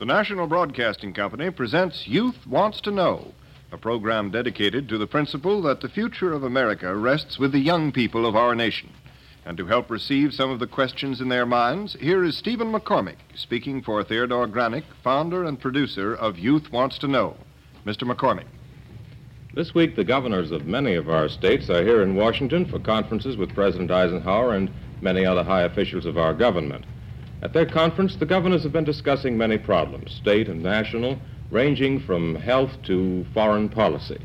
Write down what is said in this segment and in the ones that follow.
The National Broadcasting Company presents Youth Wants to Know, a program dedicated to the principle that the future of America rests with the young people of our nation. And to help receive some of the questions in their minds, here is Stephen McCormick speaking for Theodore Granik, founder and producer of Youth Wants to Know. Mr. McCormick. This week, the governors of many of our states are here in Washington for conferences with President Eisenhower and many other high officials of our government. At their conference, the governors have been discussing many problems, state and national, ranging from health to foreign policy.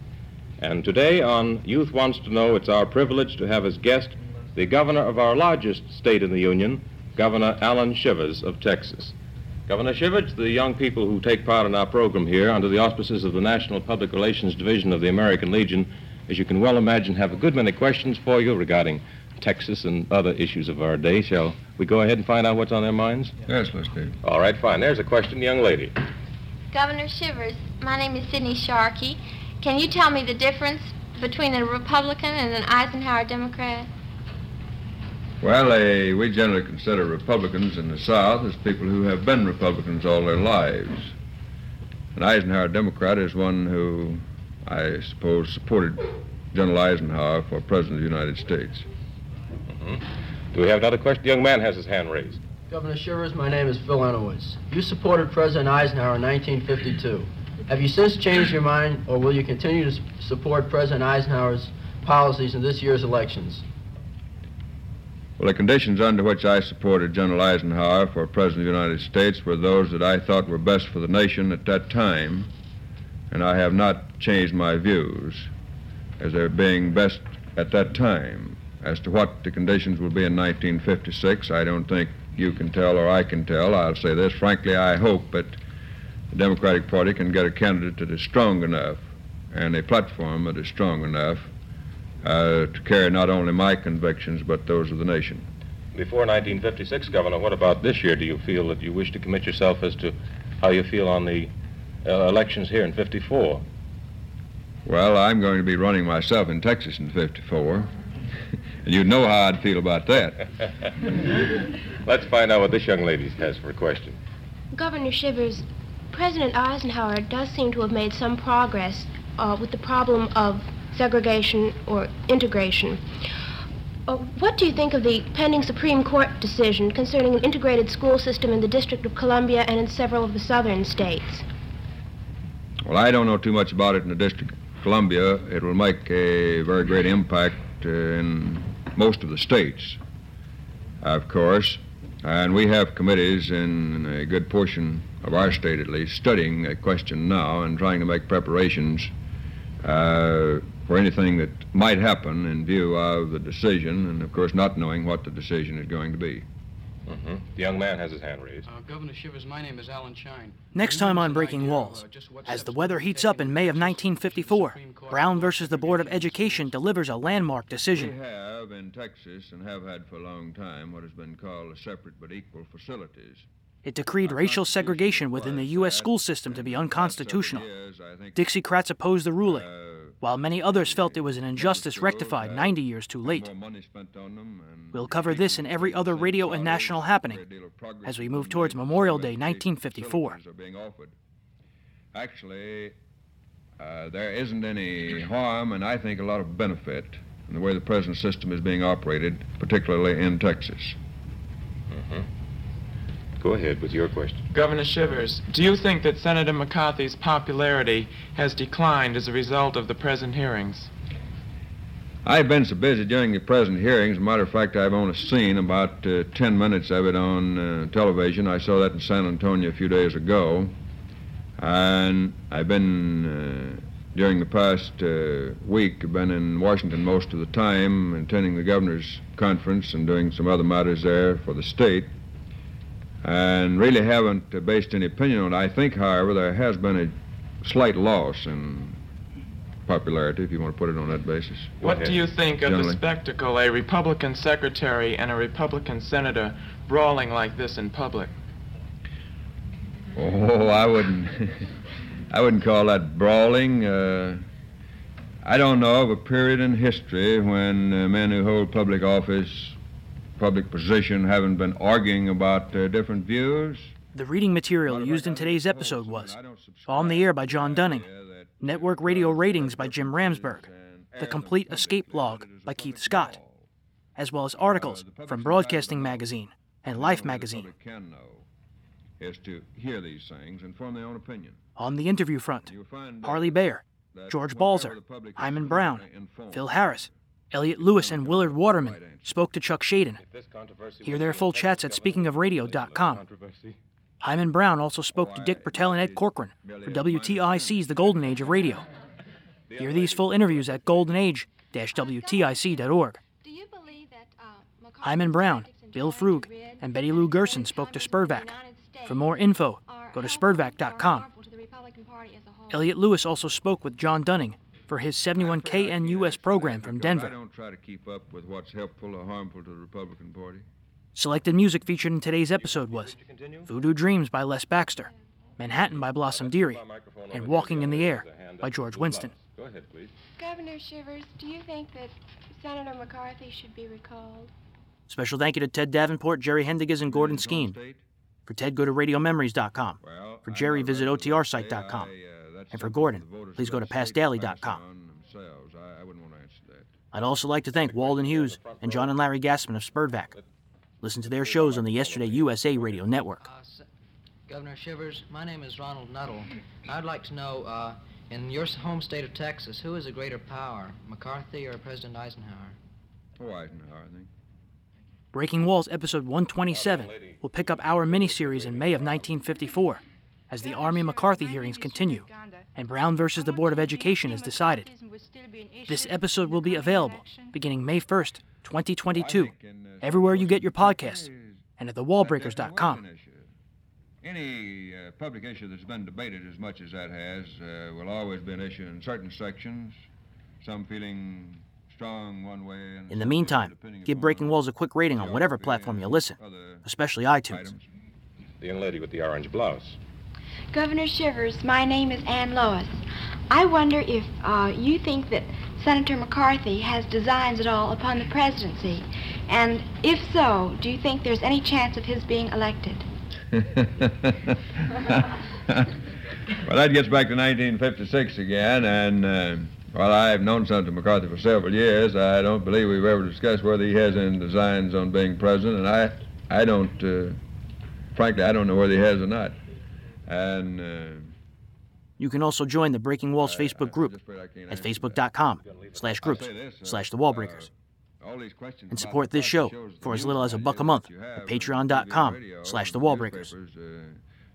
And today on Youth Wants to Know, it's our privilege to have as guest the governor of our largest state in the Union, Governor Allan Shivers of Texas. Governor Shivers, the young people who take part in our program here under the auspices of the National Public Relations Division of the American Legion, as you can well imagine, have a good many questions for you regarding Texas and other issues of our day. Shall we go ahead and find out what's on their minds? Yes, let's do. All right, fine. There's a question, young lady. Governor Shivers, my name is Sidney Sharkey. Can you tell me the difference between a Republican and an Eisenhower Democrat? Well, uh, we generally consider Republicans in the South as people who have been Republicans all their lives. An Eisenhower Democrat is one who, I suppose, supported General Eisenhower for President of the United States. Do we have another question? The young man has his hand raised. Governor Shivers, my name is Phil Enowitz. You supported President Eisenhower in 1952. Have you since changed your mind, or will you continue to support President Eisenhower's policies in this year's elections? Well, the conditions under which I supported General Eisenhower for President of the United States were those that I thought were best for the nation at that time, and I have not changed my views as they're being best at that time. As to what the conditions will be in 1956, I don't think you can tell or I can tell. I'll say this frankly, I hope that the Democratic Party can get a candidate that is strong enough and a platform that is strong enough uh, to carry not only my convictions but those of the nation. Before 1956, Governor, what about this year? Do you feel that you wish to commit yourself as to how you feel on the uh, elections here in 54? Well, I'm going to be running myself in Texas in 54. And you know how I'd feel about that. Let's find out what this young lady has for a question. Governor Shivers, President Eisenhower does seem to have made some progress uh, with the problem of segregation or integration. Uh, what do you think of the pending Supreme Court decision concerning an integrated school system in the District of Columbia and in several of the southern states? Well, I don't know too much about it in the District of Columbia. It will make a very great impact uh, in most of the states, of course. And we have committees in a good portion of our state, at least, studying that question now and trying to make preparations uh, for anything that might happen in view of the decision, and of course, not knowing what the decision is going to be. Mm-hmm. The young man has his hand raised. Uh, Governor Shivers, my name is Alan Shine. Next time on Breaking Walls, as the weather heats up in May of 1954, Brown versus the Board of Education delivers a landmark We decision. have in Texas and have had for a long time what has been called separate but equal facilities. It decreed racial segregation within the U.S. school system to be unconstitutional. Dixiecrats opposed the ruling, while many others felt it was an injustice rectified 90 years too late. We'll cover this and every other radio and national happening as we move towards Memorial Day 1954. Actually, uh, there isn't any harm and I think a lot of benefit in the way the present system is being operated, particularly in Texas. Go ahead with your question. Governor Shivers, do you think that Senator McCarthy's popularity has declined as a result of the present hearings? I've been so busy during the present hearings. As a matter of fact, I've only seen about uh, 10 minutes of it on uh, television. I saw that in San Antonio a few days ago. And I've been, uh, during the past uh, week, I've been in Washington most of the time, attending the governor's conference and doing some other matters there for the state. And really haven't based any opinion on it. I think, however, there has been a slight loss in popularity, if you want to put it on that basis. What do you think of the spectacle, a Republican secretary and a Republican senator brawling like this in public? Oh, I wouldn't. I wouldn't call that brawling. Uh, I don't know of a period in history when uh, men who hold public office, public position, haven't been arguing about uh, different views. The reading material used in today's episode was On the Air by John Dunning, Network Radio Ratings by Jim Ramsburg, The Complete Escape Log by Keith Scott, as well as articles from Broadcasting Magazine and Life Magazine. Is to hear these things and form their own opinion. On the interview front, Parley Baer, George Balzer, Himan Brown, Phil Harris, Elliott Lewis, and Willard Waterman spoke to Chuck Schaden. Hear their full chats at speakingofradio.com. Himan Brown also spoke to Dick Bertel and Ed Corcoran for WTIC's The Golden Age of Radio. Hear these full interviews at goldenage-wtic.org. Himan Brown, Bill Frug, and Betty Lou Gerson spoke to SPERDVAC. For more info, go to sperdvac.com. Elliot Lewis also spoke with John Dunning for his 71 KNUS program from Denver. I don't try to keep up with what's helpful or harmful to the Republican Party. Selected music featured in today's episode was Voodoo Dreams by Les Baxter, Manhattan by Blossom Dearie, and Walking in the Air by George Winston. Go ahead, please. Governor Shivers, do you think that Senator McCarthy should be recalled? Special thank you to Ted Davenport, Jerry Haendiges, and Gordon Skeen. For Ted, go to radiomemories.com. For Jerry, visit otrsite.com. And for Gordon, please go to pastdaily.com. I'd also like to thank Walden Hughes and John and Larry Gassman of SPERDVAC. Listen to their shows on the Yesterday USA Radio Network. Uh, Governor Shivers, my name is Ronald Nuttall. I'd like to know, uh, in your home state of Texas, who is a greater power, McCarthy or President Eisenhower? Oh, Eisenhower, I think. Breaking Walls, episode 127, will pick up our miniseries in May of 1954 as the Army McCarthy hearings continue and Brown versus the Board of Education is decided. This episode will be available beginning May 1st, 2022, everywhere you get your podcasts and at thewallbreakers.com. Any uh, public issue that's been debated as much as that has uh, will always be an issue in certain sections, some feeling strong one way. And In the meantime, depending give Breaking Walls a quick rating on whatever platform you listen, especially iTunes. items. The young lady with the orange blouse. Governor Shivers, my name is Ann Lois. I wonder if uh, you think that Senator McCarthy has designs at all upon the presidency. And if so, do you think there's any chance of his being elected? well, that gets back to 1956 again, and uh, while I've known Senator McCarthy for several years, I don't believe we've ever discussed whether he has any designs on being president, and I, I don't, uh, frankly, I don't know whether he has or not. And uh, You can also join the Breaking Walls Facebook group at facebook.com slash groups slash the wallbreakers. all these questions And support this show for as little as a buck a month at patreon.com on slash the wallbreakers. uh,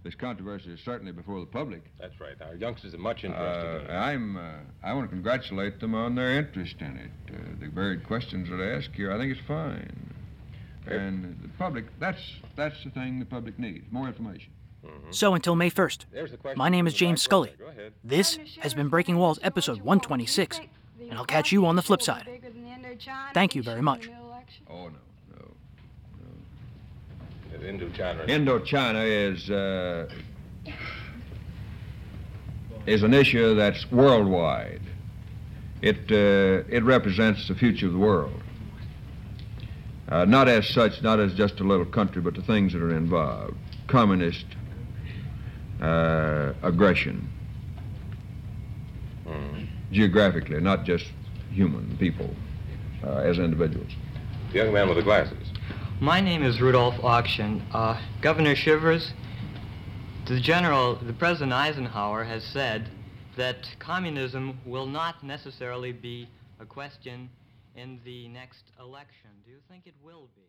this controversy is certainly before the public. That's right. Our youngsters are much Uh, interested in it. I'm, uh, I want to congratulate them on their interest in it. Uh, the varied questions that I ask here, I think it's fine. And the public, that's, that's the thing the public needs, more information. So until May 1st, the my name is James Scully. Go ahead. This has been Breaking Walls episode 126, and I'll catch you on the flip side. Thank you very much. Oh, no, no. The Indochina. Indochina is, uh, is an issue that's worldwide. It, uh, it represents the future of the world. Uh, not as such, not as just a little country, but the things that are involved. Communist uh, aggression, Hmm. geographically, not just human people uh, as individuals. The young man with the glasses. My name is Rudolph Auction. Uh, Governor Shivers, the General, the President Eisenhower has said that communism will not necessarily be a question in the next election. Do you think it will be?